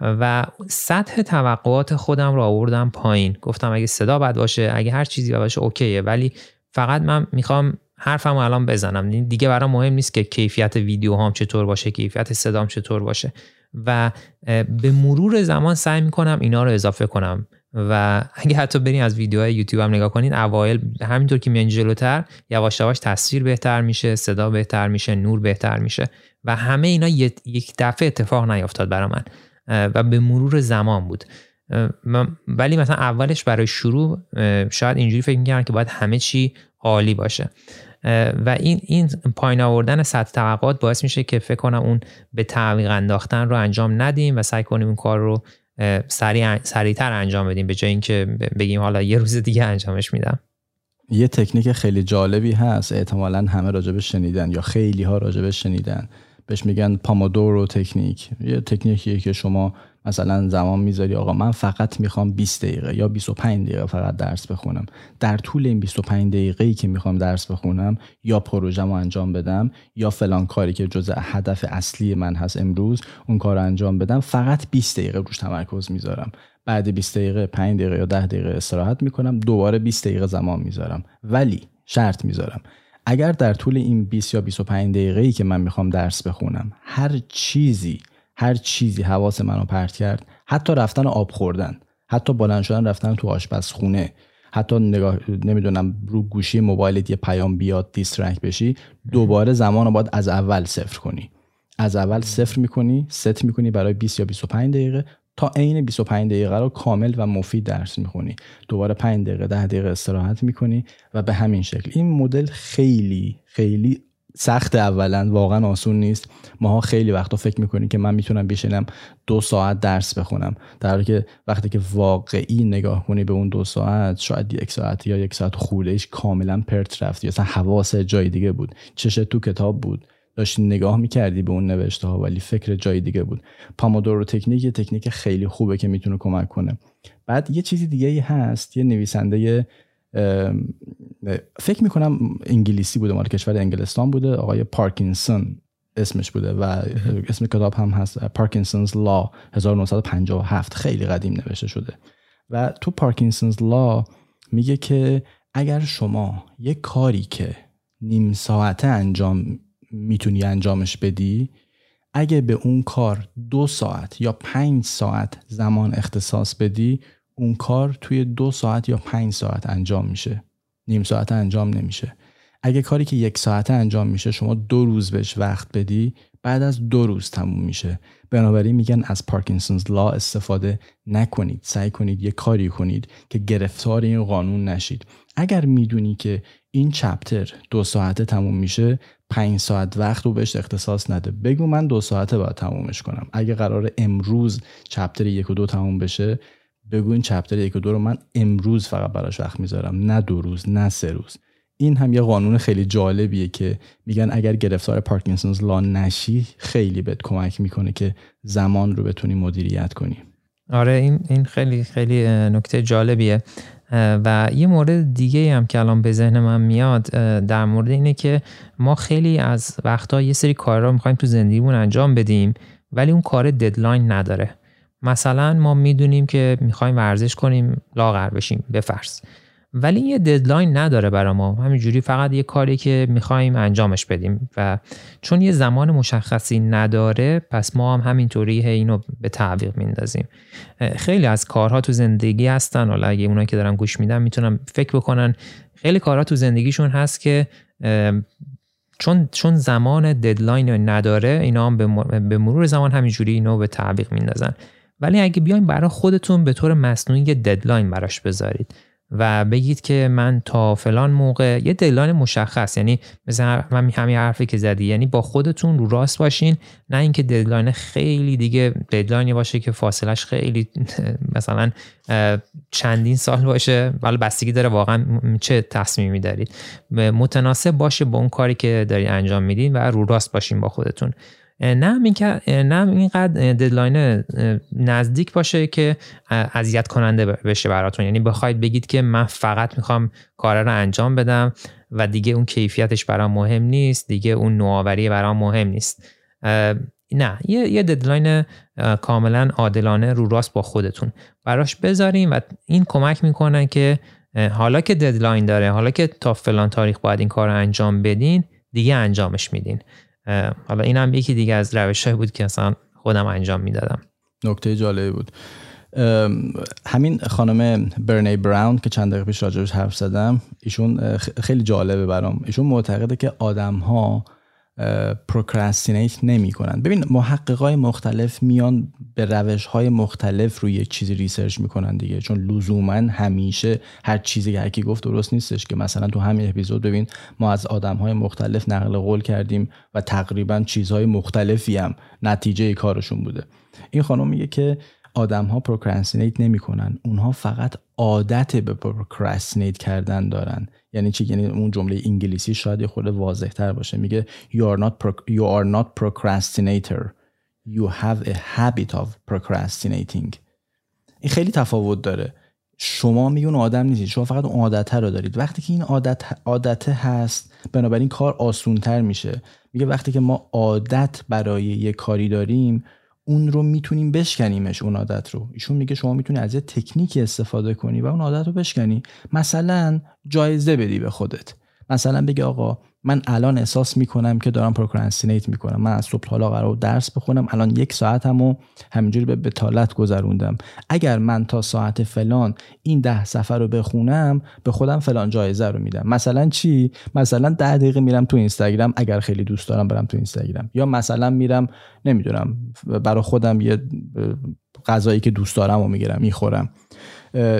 و سطح توقعات خودم رو آوردم پایین. گفتم اگه صدا بد باشه اگه هر چیزی باشه اوکیه. ولی فقط من می‌خوام حرفمو الان بزنم. دیگه برام مهم نیست که کیفیت ویدیو هم چطور باشه کیفیت صدام چطور باشه. و به مرور زمان سعی می‌کنم اینا رو اضافه کنم. و اگه حتی برین از ویدیوهای یوتیوب هم نگاه کنید اوایل همینطور که میان جلوتر یواش یواش تصویر بهتر میشه صدا بهتر میشه نور بهتر میشه. و همه اینا یک دفعه اتفاق نیافتاد برای من. و به مرور زمان بود. ولی مثلا اولش برای شروع شاید اینجوری فکر می‌کردم که باید همه چی عالی باشه. و این این پایین آوردن سطح توقعات باعث میشه که فکر کنم اون به تعویق انداختن رو انجام ندیم و سعی کنیم اون کار رو سریع سریعتر انجام بدیم به جای اینکه بگیم حالا یه روز دیگه انجامش میدم. یه تکنیک خیلی جالبی هست. احتمالا همه راجبش شنیدن یا خیلی ها راجبش شنیدن. بهش میگن پامودورو تکنیک. یه تکنیکیه که شما مثلا زمان می‌ذاری آقا من فقط می‌خوام 20 دقیقه یا 25 دقیقه فقط درس بخونم. در طول این 25 دقیقه ای که می‌خوام درس بخونم یا پروژه‌مو انجام بدم یا فلان کاری که جزء هدف اصلی من هست امروز اون کار رو انجام بدم فقط 20 دقیقه روش تمرکز می‌ذارم. بعد 20 دقیقه 5 دقیقه یا 10 دقیقه استراحت می‌کنم دوباره 20 دقیقه زمان می‌ذارم. ولی شرط می‌ذارم اگر در طول این 20 یا 25 دقیقه ای که من می‌خوام درس بخونم هر چیزی هر چیزی حواس منو پرت کرد. حتی رفتن آب خوردن. حتی بلند شدن رفتن تو آشپزخونه. حتی نگاه نمی‌دونم رو گوشی موبایلت یه پیام بیاد distract بشی دوباره زمان رو باید از اول صفر کنی. از اول صفر می‌کنی ست می‌کنی برای 20 یا 25 دقیقه تا عین 25 دقیقه رو کامل و مفید درس می‌خونی. دوباره 5 دقیقه 10 دقیقه استراحت می‌کنی و به همین شکل. این مدل خیلی خیلی سخت اولا واقعا آسون نیست. ماها خیلی وقتا فکر می‌کنیم که من می‌تونم بشینم دو ساعت درس بخونم. در حالی که وقتی که واقعی نگاه کنی به اون دو ساعت شاید یک ساعت یا یک ساعت خوردهش کاملا پرت رفت یا اصلا حواس جای دیگه بود. چشه تو کتاب بود. داشتی نگاه می‌کردی به اون نوشته ها ولی فکر جای دیگه بود. پامودورو تکنیک یه تکنیک خیلی خوبه که می‌تونه کمک کنه. بعد یه چیزی دیگه هست یه نویسنده فکر می‌کنم انگلیسی بوده مال کشور انگلستان بوده. آقای پارکینسون اسمش بوده و اسم کتاب هم هست پارکینسونز لا 1957 خیلی قدیم نوشته شده. و تو پارکینسونز لا میگه که اگر شما یه کاری که نیم ساعته انجام می‌تونی انجامش بدی اگه به اون کار دو ساعت یا پنج ساعت زمان اختصاص بدی اون کار توی دو ساعت یا پنج ساعت انجام میشه. نیم ساعت انجام نمیشه. اگه کاری که یک ساعته انجام میشه شما دو روز بهش وقت بدی بعد از دو روز تموم میشه. بنابراین میگن از پارکینسونز لا استفاده نکنید. سعی کنید یه کاری کنید که گرفتار این قانون نشید. اگر می‌دونی که این چپتر دو ساعته تموم میشه پنج ساعت وقت رو بهش اختصاص نده. بگو من دو ساعته باید تمومش کنم. اگه قرار امروز چپتر یک و دو تموم بشه بگو این چپتر یک و دو رو من امروز فقط براش وقت می‌ذارم نه دو روز نه سه روز. این هم یه قانون خیلی جالبیه که میگن اگر گرفتار پارکینسونز لا نشی خیلی بهت کمک می‌کنه که زمان رو بتونی مدیریت کنی. آره این این خیلی خیلی نکته جالبیه. و یه مورد دیگه هم که الان به ذهن من میاد در مورد اینه که ما خیلی از وقتا یه سری کار رو می‌خوایم تو زندگیمون انجام بدیم ولی اون کار ددلاین نداره. مثلا ما می‌دونیم که می‌خوایم ورزش کنیم لاغر بشیم به فرض ولی یه deadline نداره برای ما. همینجوری فقط یه کاری که می‌خوایم انجامش بدیم. و چون یه زمان مشخصی نداره پس ما هم همینطوری اینو به تعویق میندازیم. خیلی از کارها تو زندگی هستن. حالا اگه اونایی که دارن گوش میدن می‌تونم فکر بکنن. خیلی کارها تو زندگیشون هست که چون چون زمان deadline نداره اینا هم به مرور زمان همینجوری اینو به تعویق میندازن. ولی اگه بیایم برای خودتون به طور مصنوعی یه deadline براش بذارید و بگید که من تا فلان موقع یه deadline مشخص یعنی مثلا من همین حرفی که زدی یعنی با خودتون رو راست باشین نه اینکه deadline خیلی دیگه deadline ی باشه که فاصلش خیلی مثلا چندین سال باشه. ولی بستگی داره واقعا چه تصمیمی دارید. متناسب باشه با اون کاری که داری انجام میدین و رو راست باشین با خودتون. نه نه اینقدر deadline نزدیک باشه که اذیت کننده بشه براتون. یعنی بخواید بگید که من فقط می‌خوام کار رو انجام بدم و دیگه اون کیفیتش برام مهم نیست دیگه اون نوآوری برام مهم نیست. نه یه, یه deadline کاملا عادلانه رو راست با خودتون. براش بذاریم و این کمک می‌کنه که حالا که deadline داره حالا که تا فلان تاریخ باید این کار رو انجام بدین دیگه انجامش میدین. حالا این هم یکی دیگه از روشا بود که اصلا خودم انجام می‌دادم. نکته جالبی بود. همین خانم برنه براون که چند دقیقه پیش راجبش حرف زدم ایشون خیلی جالبه برام. ایشون معتقده که آدم ها procrastinate نمی کنن ببین محققای مختلف میان به روش های مختلف روی یک چیزی research می‌کنن دیگه. چون لزوما همیشه هر چیزی که هرکی گفت درست نیستش که. مثلا تو همین اپیزود ببین ما از آدم های مختلف نقل قول کردیم و تقریبا چیزهای مختلفی هم نتیجه کارشون بوده. این خانم میگه که آدم ها پروکرستینیت نمی‌کنن. اونها فقط عادت به پروکرستینیت کردن دارن. یعنی چی؟ یعنی اون جمله انگلیسی شاید یه خورده واضح تر باشه. میگه you are not you are not procrastinator. You have a habit of procrastinating. این خیلی تفاوت داره. شما میگه اون آدم نیستید. شما فقط اون عادت رو دارید. وقتی که این عادت عادت هست بنابراین کار آسونتر میشه. میگه وقتی که ما عادت برای یه کاری داریم اون رو می‌تونیم بشکنیمش اون عادت رو. ایشون میگه شما می‌تونی از یه تکنیکی استفاده کنی و اون عادت رو بشکنی. مثلا جایزه بدی به خودت. مثلا بگی آقا من الان احساس می‌کنم که دارم پروکرستینیت می‌کنم. من از صبح حالا قرار درس بخونم. الان یک ساعتم و همینجوری به بطالت گذروندم. اگر من تا ساعت فلان این ده صفحه رو بخونم به خودم فلان جایزه رو میدم. مثلا چی؟ مثلا ده دقیقه میرم تو اینستاگرام اگر خیلی دوست دارم برم تو اینستاگرام. یا مثلا میرم نمی‌دونم برای خودم یه غذایی که دوست دارم و می‌گیرم می‌خورم.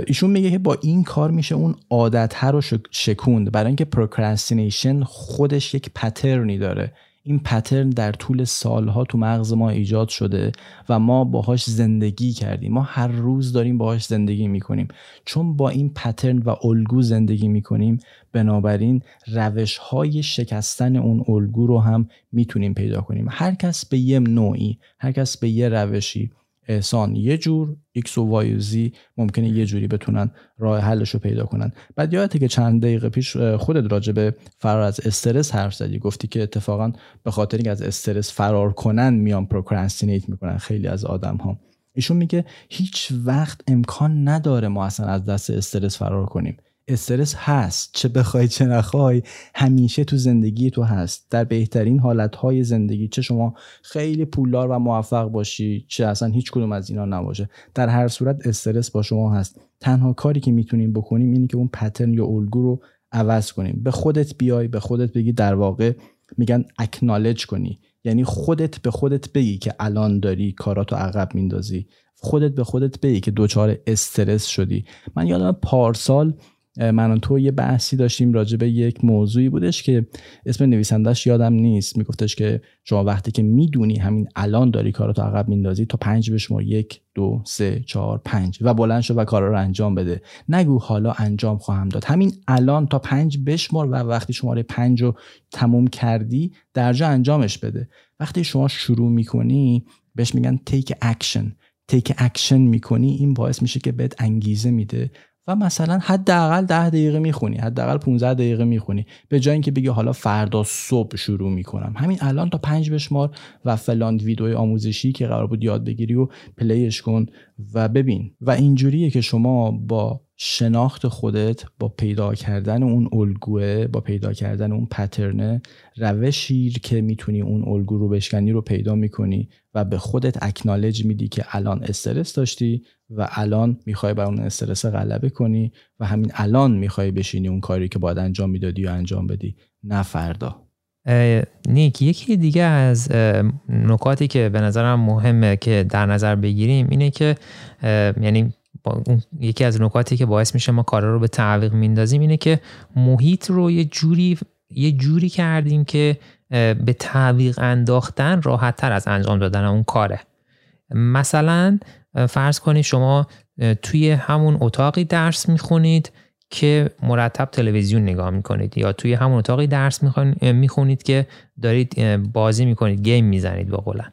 ایشون میگه که با این کار میشه اون عادت رو شکوند. برای اینکه procrastination خودش یک pattern ی داره. این پترن در طول سالها تو مغز ما ایجاد شده و ما باهاش زندگی کردیم. ما هر روز داریم باهاش زندگی می‌کنیم. چون با این پترن و الگو زندگی می‌کنیم بنابراین روش های شکستن اون الگو رو هم می‌تونیم پیدا کنیم. هر کس به یه نوعی هر کس به یه روشی احسان یه جور X و Y و Z ممکنه یه جوری بتونن راه حلش رو پیدا کنن. بعد یادته که چند دقیقه پیش خودت راجع به فرار از استرس حرف زدی. گفتی که اتفاقا به خاطر اینکه از استرس فرار کنن میان پروکرستینیت می‌کنن خیلی از آدم ها ایشون میگه هیچ وقت امکان نداره ما اصلا از دست استرس فرار کنیم. استرس هست. چه بخوای چه نخوای همیشه تو زندگی تو هست. در بهترین حالتهای زندگی چه شما خیلی پولدار و موفق باشی چه اصلا هیچ کدوم از اینا نباشه. در هر صورت استرس با شما هست. تنها کاری که می‌تونیم بکنیم اینه که اون پترن یا الگو رو عوض کنیم. به خودت بیای به خودت بگی در واقع میگن اکنالج کنی. یعنی خودت به خودت بگی که الان داری کاراتو عقب میندازی خودت به خودت بگی که دوچار استرس شدی. من یادم پارسال من تو یه بحثی داشتیم راجع به یک موضوعی بودش که اسم نویسندش یادم نیست. میگفتش که شما وقتی که می‌دونی همین الان داری کاراتو عقب میندازی تا پنج بشمار یک دو سه چهار پنج و بلند شو و کارا رو انجام بده. نگو حالا انجام خواهم داد. همین الان تا پنج بشمار و وقتی شماره پنج رو تموم کردی درجا انجامش بده. وقتی شما شروع می‌کنی بهش میگن take action take action می‌کنی این باعث میشه که بهت انگیزه میده. و مثلا حداقل 10 دقیقه می‌خونی حداقل 15 دقیقه می‌خونی. به جای اینکه بگی حالا فردا صبح شروع می‌کنم. همین الان تا پنج بشمار و فلان ویدیوی آموزشی که قرار بود یاد بگیری و پلیش کن و ببین. و اینجوریه که شما با شناخت خودت با پیدا کردن اون الگوه با پیدا کردن اون پترنه روشی که می‌تونی اون الگو رو بشکنی رو پیدا می‌کنی و به خودت اکنالج میدی که الان استرس داشتی و الان می‌خوای بر اون استرس غلبه کنی و همین الان می‌خوای بشینی اون کاری که باید انجام می‌دادی یا انجام بدی. نه فردا. نیک. یکی دیگه از نکاتی که به نظرم مهمه که در نظر بگیریم اینه که یعنی یکی از نکاتی که باعث میشه ما کارا رو به تعویق میندازیم اینه که محیط رو یه جوری یه جوری کردیم که به تعویق انداختن راحت تر از انجام دادن اون کاره. مثلا فرض کنید شما توی همون اتاقی درس می‌خونید که مرتب تلویزیون نگاه می‌کنید یا توی همون اتاقی درس می‌خونید که دارید بازی می‌کنید game می‌زنید به قولاً.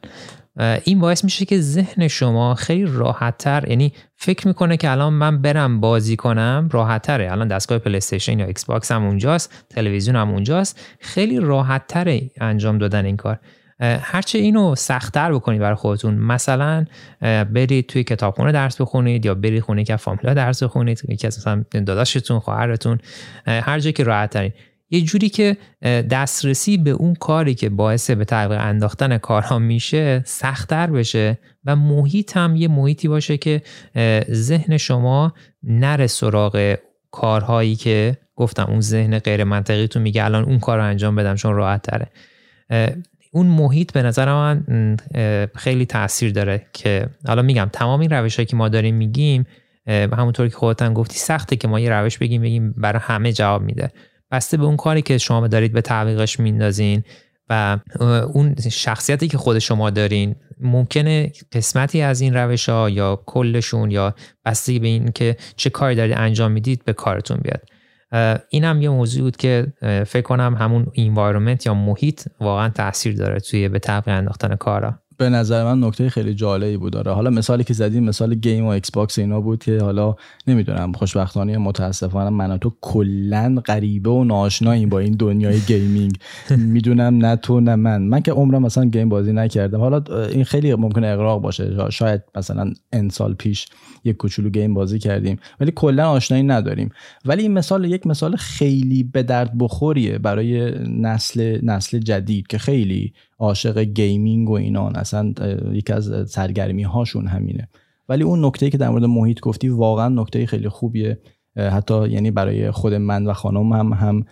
این باعث میشه که ذهن شما خیلی راحت تر یعنی فکر می‌کنه که الان من برم بازی کنم راحت تره الان دستگاه پلی‌استیشن یا ایکس باکس هم اونجاست تلویزیون هم اونجاست. خیلی راحت تره انجام دادن این کار. هرچه اینو سختتر بکنید برای خودتون. مثلا برید توی کتابخونه درس بخونید یا برید خونه یکی فامیلا درس بخونید. یکی از مثلا داداشتون خواهرتون هر جایی که راحت ترین یه جوری که دسترسی به اون کاری که باعث به تعویق انداختن کارها میشه سختتر بشه و محیط هم یه محیطی باشه که ذهن شما نره سراغ کارهایی که گفتم اون ذهن غیر منطقی تو میگه الان اون کار رو انجام بدم چون راحت تره. اون محیط به نظر من خیلی تاثیر داره که حالا میگم تمام این روش که ما داریم میگیم همونطور که خودتن گفتی سخته که ما یه روش بگیم بگیم برای همه جواب میده. بسته به اون کاری که شما دارید به تعویقش میندازین و اون شخصیتی که خود شما دارین ممکنه قسمتی از این روش ها یا کلشون یا بستگی به این که چه کاری دارید انجام می‌دید به کارتون بیاد. این هم یه موضوع بود که فکر کنم همون انوایرمنت یا محیط واقعا تاثیر داره توی به طبق انداختن کارا. به نظر من نکته خیلی جالبی بود. داره حالا مثالی که زدیم مثال game و ایکس باکس اینا بود که حالا نمی‌دونم خوشبختانه یا متاسفانه من تو کلا غریبه و ناشناییم با این دنیای gaming. می‌دونم نه تو نه من. من که عمرم مثلا game بازی نکردم. حالا این خیلی ممکنه اغراق باشه. شاید مثلا n سال پیش یک کوچولو game بازی کردیم ولی کلا آشنایی نداریم. ولی این مثال یک مثال خیلی به درد بخوریه برای نسل نسل جدید که خیلی عاشق gaming و اینان اصلا یکی از سرگرمی هاشون همینه. ولی اون نکته که در مورد محیط گفتی واقعا نکته خیلی خوبیه. حتی یعنی برای خود من و خانمم هم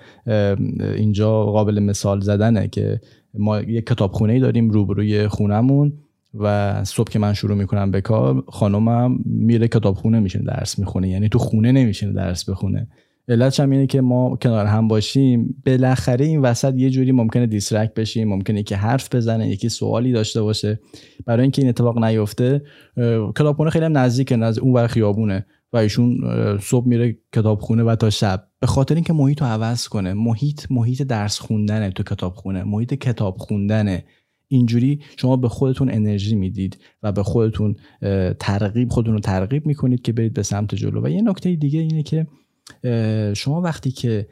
اینجا قابل مثال زدنه که ما یک کتابخونه ای داریم روبروی خونمون و صبح که من شروع می‌کنم به کار خانمم میره کتابخونه میشینه درس می‌خونه. یعنی تو خونه نمیشینه درس بخونه. علتش هم اینه که ما کنار هم باشیم. بالاخره این وسط یه جوری ممکنه distract بشیم ممکنه که حرف بزنه یکی سوالی داشته باشه. برای اینکه این اتفاق نیفته کتابخونه خیلی هم نزدیک نزد اون ور خیابونه و ایشون صبح میره کتابخونه و تا شب. به خاطر اینکه محیط رو عوض کنه محیط محیط درس خوندنه تو کتابخونه محیط کتاب خوندنه. اینجوری شما به خودتون انرژی می‌دید و به خودتون ترغیب خودتون رو ترغیب می‌کنید که برید به سمت جلو. و یه نکته دیگه اینه که شما وقتی که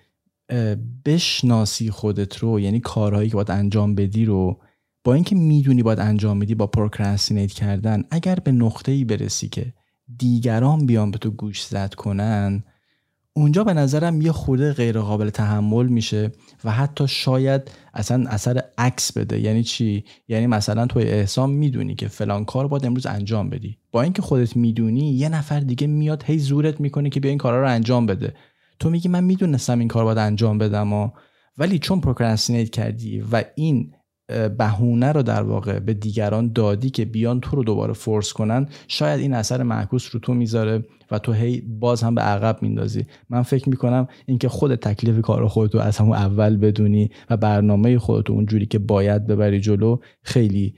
بشناسی خودت رو یعنی کارهایی که باید انجام بدی رو با اینکه می‌دونی باید انجام بدی با پروکرستینیت کردن اگر به نقطه ای برسی که دیگران بیان به تو گوش زد کنن اونجا به نظرم یه خورده غیر قابل تحمل میشه و حتی شاید اصلا اثر عکس بده. یعنی چی؟ یعنی مثلا توی احسان می‌دونی که فلان کار باید امروز انجام بدی. با اینکه خودت می‌دونی یه نفر دیگه میاد هی زورت می‌کنه که بیا این کارا رو انجام بده. تو میگی من می‌دونستم این کار باید انجام بدم و ولی چون پروکرستینیت کردی و این بهونه رو در واقع به دیگران دادی که بیان تو رو دوباره فورس کنن شاید این اثر معکوس رو تو می‌ذاره و تو هی باز هم به عقب میندازی. من فکر می‌کنم اینکه خود تکلیف کار خودتو از همون اول بدونی و برنامه خودتو اونجوری که باید ببری جلو خیلی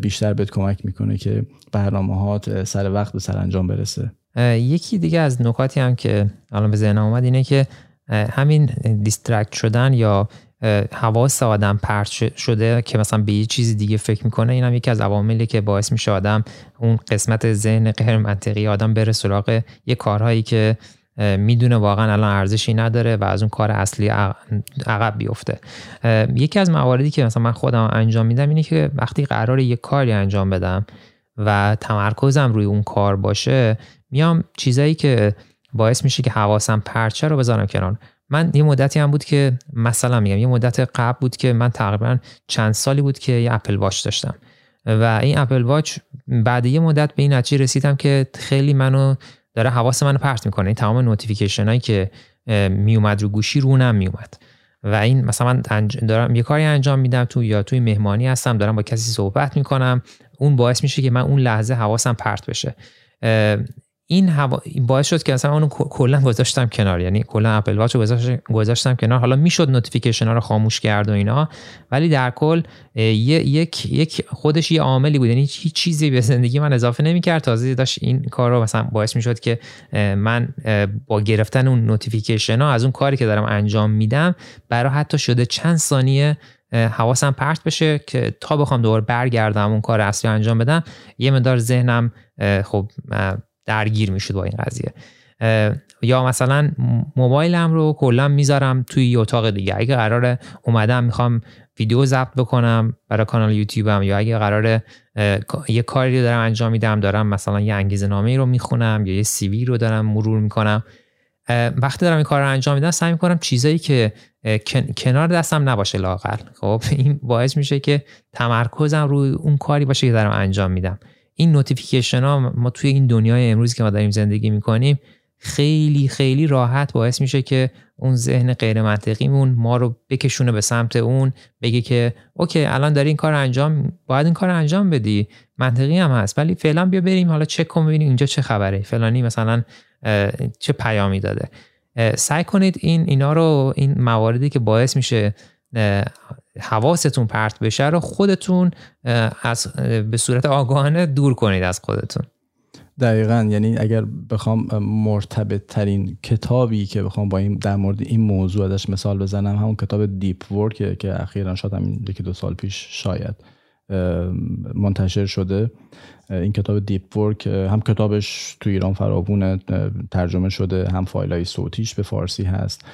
بیشتر بهت کمک می‌کنه که برنامه هات سر وقت به سر انجام برسه یکی دیگه از نکاتی هم که الان به ذهنم اومد اینه که همین دیسترکت شدن یا حواس آدم پرت شده که مثلا به یه چیزی دیگه فکر می‌کنه اینم یکی از عواملی که باعث میشه آدم اون قسمت ذهن غیر منطقی آدم بره سراغ یه کارهایی که می‌دونه واقعا الان ارزشی نداره و از اون کار اصلی عقب بیفته. یکی از مواردی که مثلا من خودم انجام میدم اینه که وقتی قرار یه کاری انجام بدم و تمرکزم روی اون کار باشه میام چیزایی که باعث میشه که حواسم پرت شه رو بذارم کنار. من یه مدتی هم بود که مثلا میگم یه مدت قبل بود که من تقریبا چند سالی بود که یه اپل واچ داشتم. و این اپل واچ بعد یه مدت به این نتیجه رسیدم که خیلی منو داره حواس منو پرت می‌کنه. این تمام notification هایی که میومد رو گوشی رو اونم میومد و این مثلا من دارم یه کاری انجام میدم تو یا توی مهمانی هستم دارم با کسی صحبت می‌کنم. اون باعث میشه که من اون لحظه حواسم پرت بشه. این‌ها باعث شد که اصلا اونو کلا گذاشتم کنار. یعنی کلا اپل واچ گذاشتم کنار. حالا می‌شد notification ها رو خاموش کرد و اینا ولی در کل یک یک خودش یه عاملی بود. یعنی هیچ چیزی به زندگی من اضافه نمی‌کرد. تازه داشت این کار رو مثلا باعث می‌شد که من با گرفتن اون notification ها از اون کاری که دارم انجام میدم برای حتی شده چند ثانیه حواسم پرت بشه که تا بخوام دوباره برگردم اون کار اصلی انجام بدم یه مقدار ذهنم خب درگیر می‌شد با این قضیه. یا مثلا موبایلم رو کلا می‌ذارم توی یه اتاق دیگه. اگه قرار اومدم می‌خوام ویدیو ضبط بکنم برای کانال یوتیوبم یا اگه قرار یه کاری رو دارم انجام میدم دارم مثلا یه انگیزه نامه رو می‌خونم یا یه سیوی رو دارم مرور می‌کنم. وقتی دارم این کار رو انجام میدم سعی می‌کنم چیزایی که کنار دستم نباشه لاقل خب این باعث میشه که تمرکزم روی اون کاری باشه که دارم انجام میدم. این notification ها ما توی این دنیای امروزی که ما داریم زندگی می‌کنیم خیلی خیلی راحت باعث میشه که اون ذهن غیر منطقیمون ما رو بکشونه به سمت اون بگه که okay الان داری این کار انجام باید این کار انجام بدی. منطقی هم هست. ولی فعلا بیا بریم حالا چک کن ببینیم اینجا چه خبره. فلانی مثلا چه پیامی داده. سعی کنید این اینا رو این مواردی که باعث میشه حواستون پرت بشه رو خودتون از به صورت آگاهانه دور کنید از خودتون. دقیقا. یعنی اگر بخوام مرتبط ترین کتابی که بخوام با این در مورد این موضوع ازش مثال بزنم همون کتاب دیپ ورک که اخیرا شاید همین یکی دو سال پیش شاید منتشر شده. این کتاب Deep Work هم کتابش تو ایران فراوونه ترجمه شده هم فایل های صوتیش به فارسی هست.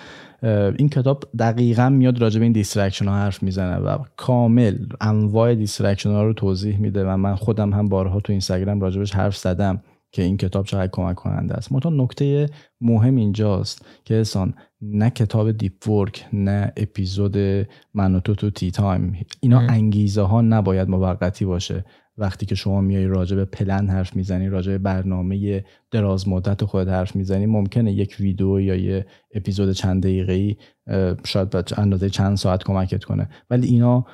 این کتاب دقیقا میاد راجع به این distraction ها حرف می‌زنه و کامل انواع distraction ها رو توضیح میده و من خودم هم بارها تو اینستاگرام راجبش حرف زدم که این کتاب چقدر کمک کننده است. منتها نکته مهم اینجاست که احسان نه کتاب Deep Work نه اپیزود من تو تو Tea Time اینا انگیزه ها نباید موقتی باشه. وقتی که شما میای راجع به پلن حرف می‌زنی راجع به برنامه دراز مدت خود حرف می‌زنی ممکنه یک ویدیو یا یه اپیزود چند دقیقه ای شاید به اندازه چند ساعت کمکت کنه. ولی اینا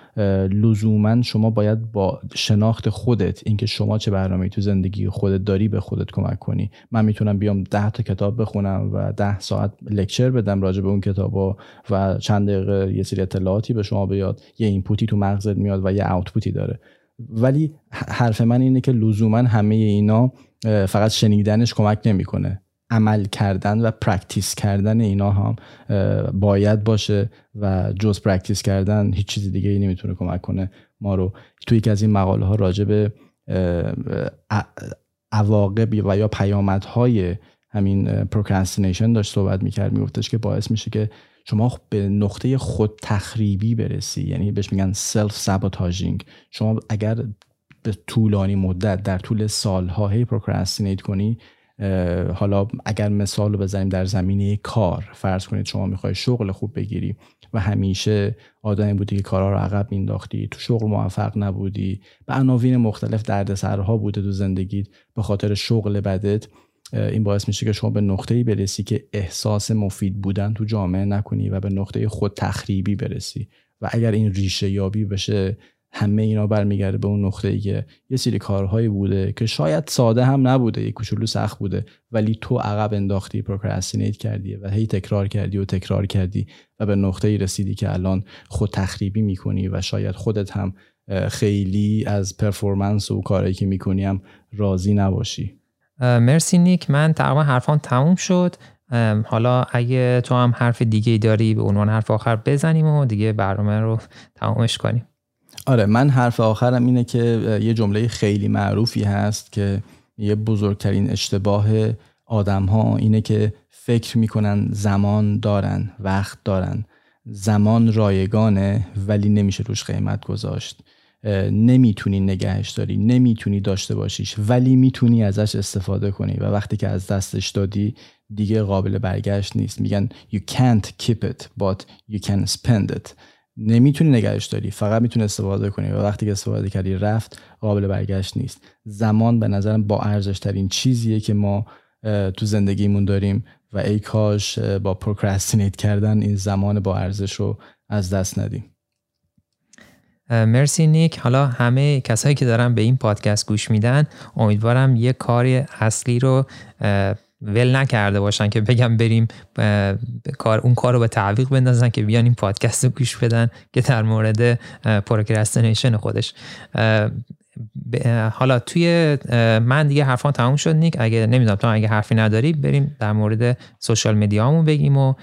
لزوما شما باید با شناخت خودت اینکه شما چه برنامه تو زندگی خودت داری به خودت کمک کنی. من می‌تونم بیام ده تا کتاب بخونم و ده ساعت لکچر بدم راجع به اون کتاب و چند دقیقه یه سری اطلاعاتی به شما بیاد یه اینپوتی تو مغزت میاد و یه اوتپوتی داره. ولی حرف من اینه که لزوما همه اینا فقط شنیدنش کمک نمی‌کنه. عمل کردن و practice کردن اینا هم باید باشه و جز practice کردن هیچ چیز دیگه ای نمی‌تونه کمک کنه ما رو. توی یکی از این مقاله ها راجع به عواقب و یا پیامدهای همین procrastination داشت صحبت می‌کرد. میگفتش که باعث میشه که شما به نقطه خود تخریبی برسی یعنی بهش میگن self sabotaging شما اگر به طولانی مدت در طول سالها هی پروکرستینیت کنی حالا اگر مثال رو بزنیم در زمینه کار فرض کنید شما می‌خوای شغل خوب بگیری و همیشه آدمی بودی که کارها رو عقب مینداختی تو شغل موفق نبودی به عناوین مختلف دردسرها بوده تو زندگیت به خاطر شغل بدت این باعث میشه که شما به نقطه ای برسی که احساس مفید بودن تو جامعه نکنی و به نقطه خود تخریبی برسی. و اگر این ریشه یابی بشه همه اینا برمیگرده به اون نقطه ای که یه سری کارهایی بوده که شاید ساده هم نبوده یه کوچولو سخت بوده ولی تو عقب انداختی پروکرستینیت کردی و هی تکرار کردی و تکرار کردی و به نقطه ای رسیدی که الان خود تخریبی می‌کنی و شاید خودت هم خیلی از پرفورمنس و کارهایی که می‌کنی هم راضی نباشی. مرسی نیک من تقریبا حرفان تموم شد. حالا اگه تو هم حرف دیگه داری به عنوان حرف آخر بزنیم و دیگه برنامه رو تمامش کنیم. آره من حرف آخرم اینه که یه جمله خیلی معروفی هست که یه بزرگترین اشتباه آدم ها اینه که فکر می‌کنن زمان دارن وقت دارن. زمان رایگانه ولی نمیشه روش قیمت گذاشت. نمی‌تونی نگهش داری نمی‌تونی داشته باشیش ولی می‌تونی ازش استفاده کنی و وقتی که از دستش دادی دیگه قابل برگشت نیست. میگن you can't keep it but you can spend it. نمی‌تونی نگهش داری فقط می‌تونی استفاده کنی و وقتی که استفاده کردی رفت قابل برگشت نیست. زمان به نظرم با ارزش ترین چیزیه که ما تو زندگیمون داریم و ای کاش با پروکرستینیت کردن این زمان با ارزش رو از دست ندیم. مرسی نیک. حالا همه کسایی که دارن به این پادکست گوش میدن امیدوارم یه کاری اصلی رو ول نکرده باشن که بگم بریم کار اون کار رو به تعویق بندازن که بیان این پادکست رو گوش بدن که در مورد procrastination خودش. حالا توی من دیگه حرفان تموم شد نیک. اگه نمی‌دونم تو اگه حرفی نداری بریم در مورد social media مون بگیم و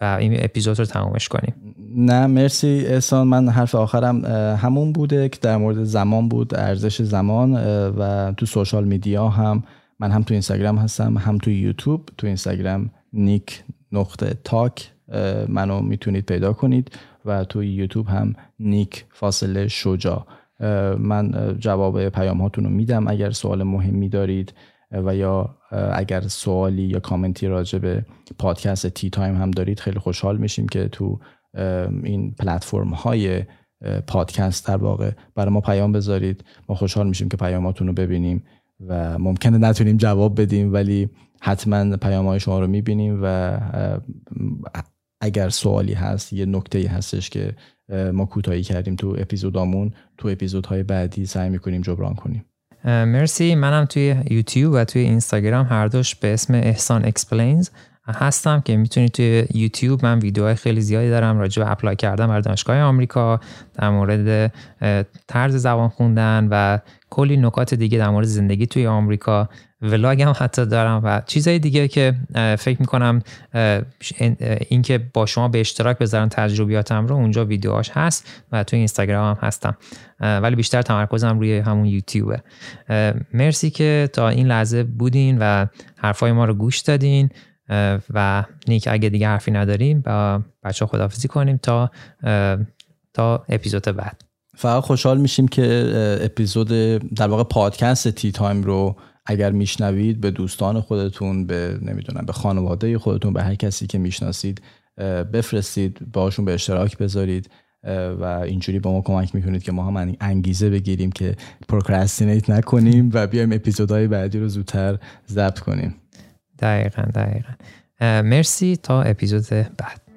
و این اپیزود رو تمومش کنیم. نه مرسی. احسان من حرف آخرم همون بوده که در مورد زمان بود ارزش زمان و تو social media هم من هم تو اینستاگرام هستم هم تو یوتیوب. تو اینستاگرام Nick نقطه talk منو می‌تونید پیدا کنید و تو یوتیوب هم Nick فاصله شجا من جواب پیام هاتون رو میدم. اگر سوال مهمی دارید و یا اگر سوالی یا کامنتی راجع به پادکست Tea Time هم دارید خیلی خوشحال میشیم که تو این پلتفرم های پادکست در واقع. برای ما پیام بذارید. ما خوشحال میشیم که پیاماتون رو ببینیم و ممکنه نتونیم جواب بدیم ولی حتما پیام های شما رو می‌بینیم و اگر سوالی هست یه نکته هستش که ما کوتاهی کردیم تو اپیزودامون تو اپیزودهای بعدی سعی می‌کنیم جبران کنیم. مرسی. منم توی یوتیوب و توی اینستاگرام هر دوش به اسم احسان Explains هستم که می‌تونید توی یوتیوب من ویدیوهای خیلی زیادی دارم راجع به اپلای کردن برای دانشگاه آمریکا در مورد طرز زبان خوندن و کلی نکات دیگه در مورد زندگی توی آمریکا. ولاگ هم حتی دارم و چیزهای دیگه که فکر می‌کنم اینکه با شما به اشتراک بذارم تجربیاتم رو اونجا ویدیوهاش هست و توی اینستاگرام هم هستم. ولی بیشتر تمرکزم روی همون یوتیوبه. مرسی که تا این لحظه بودین و حرفای ما رو گوش دادین. و نیک اگه دیگه حرفی نداریم با بچه خدافزی کنیم تا تا اپیزود بعد. فقط خوشحال میشیم که اپیزود در واقع پادکست تی تایم رو اگر میشنوید به دوستان خودتون به نمی‌دونم به خانواده خودتون به هر کسی که می‌شناسید بفرستید باشون به اشتراک بذارید و اینجوری به ما کمک می‌کنید که ما هم انگیزه بگیریم که پروکرستینیت نکنیم و بیایم اپیزودهای بعدی رو زودتر ضبط کنیم. دقیقا دقیقا. مرسی تا اپیزود بعد.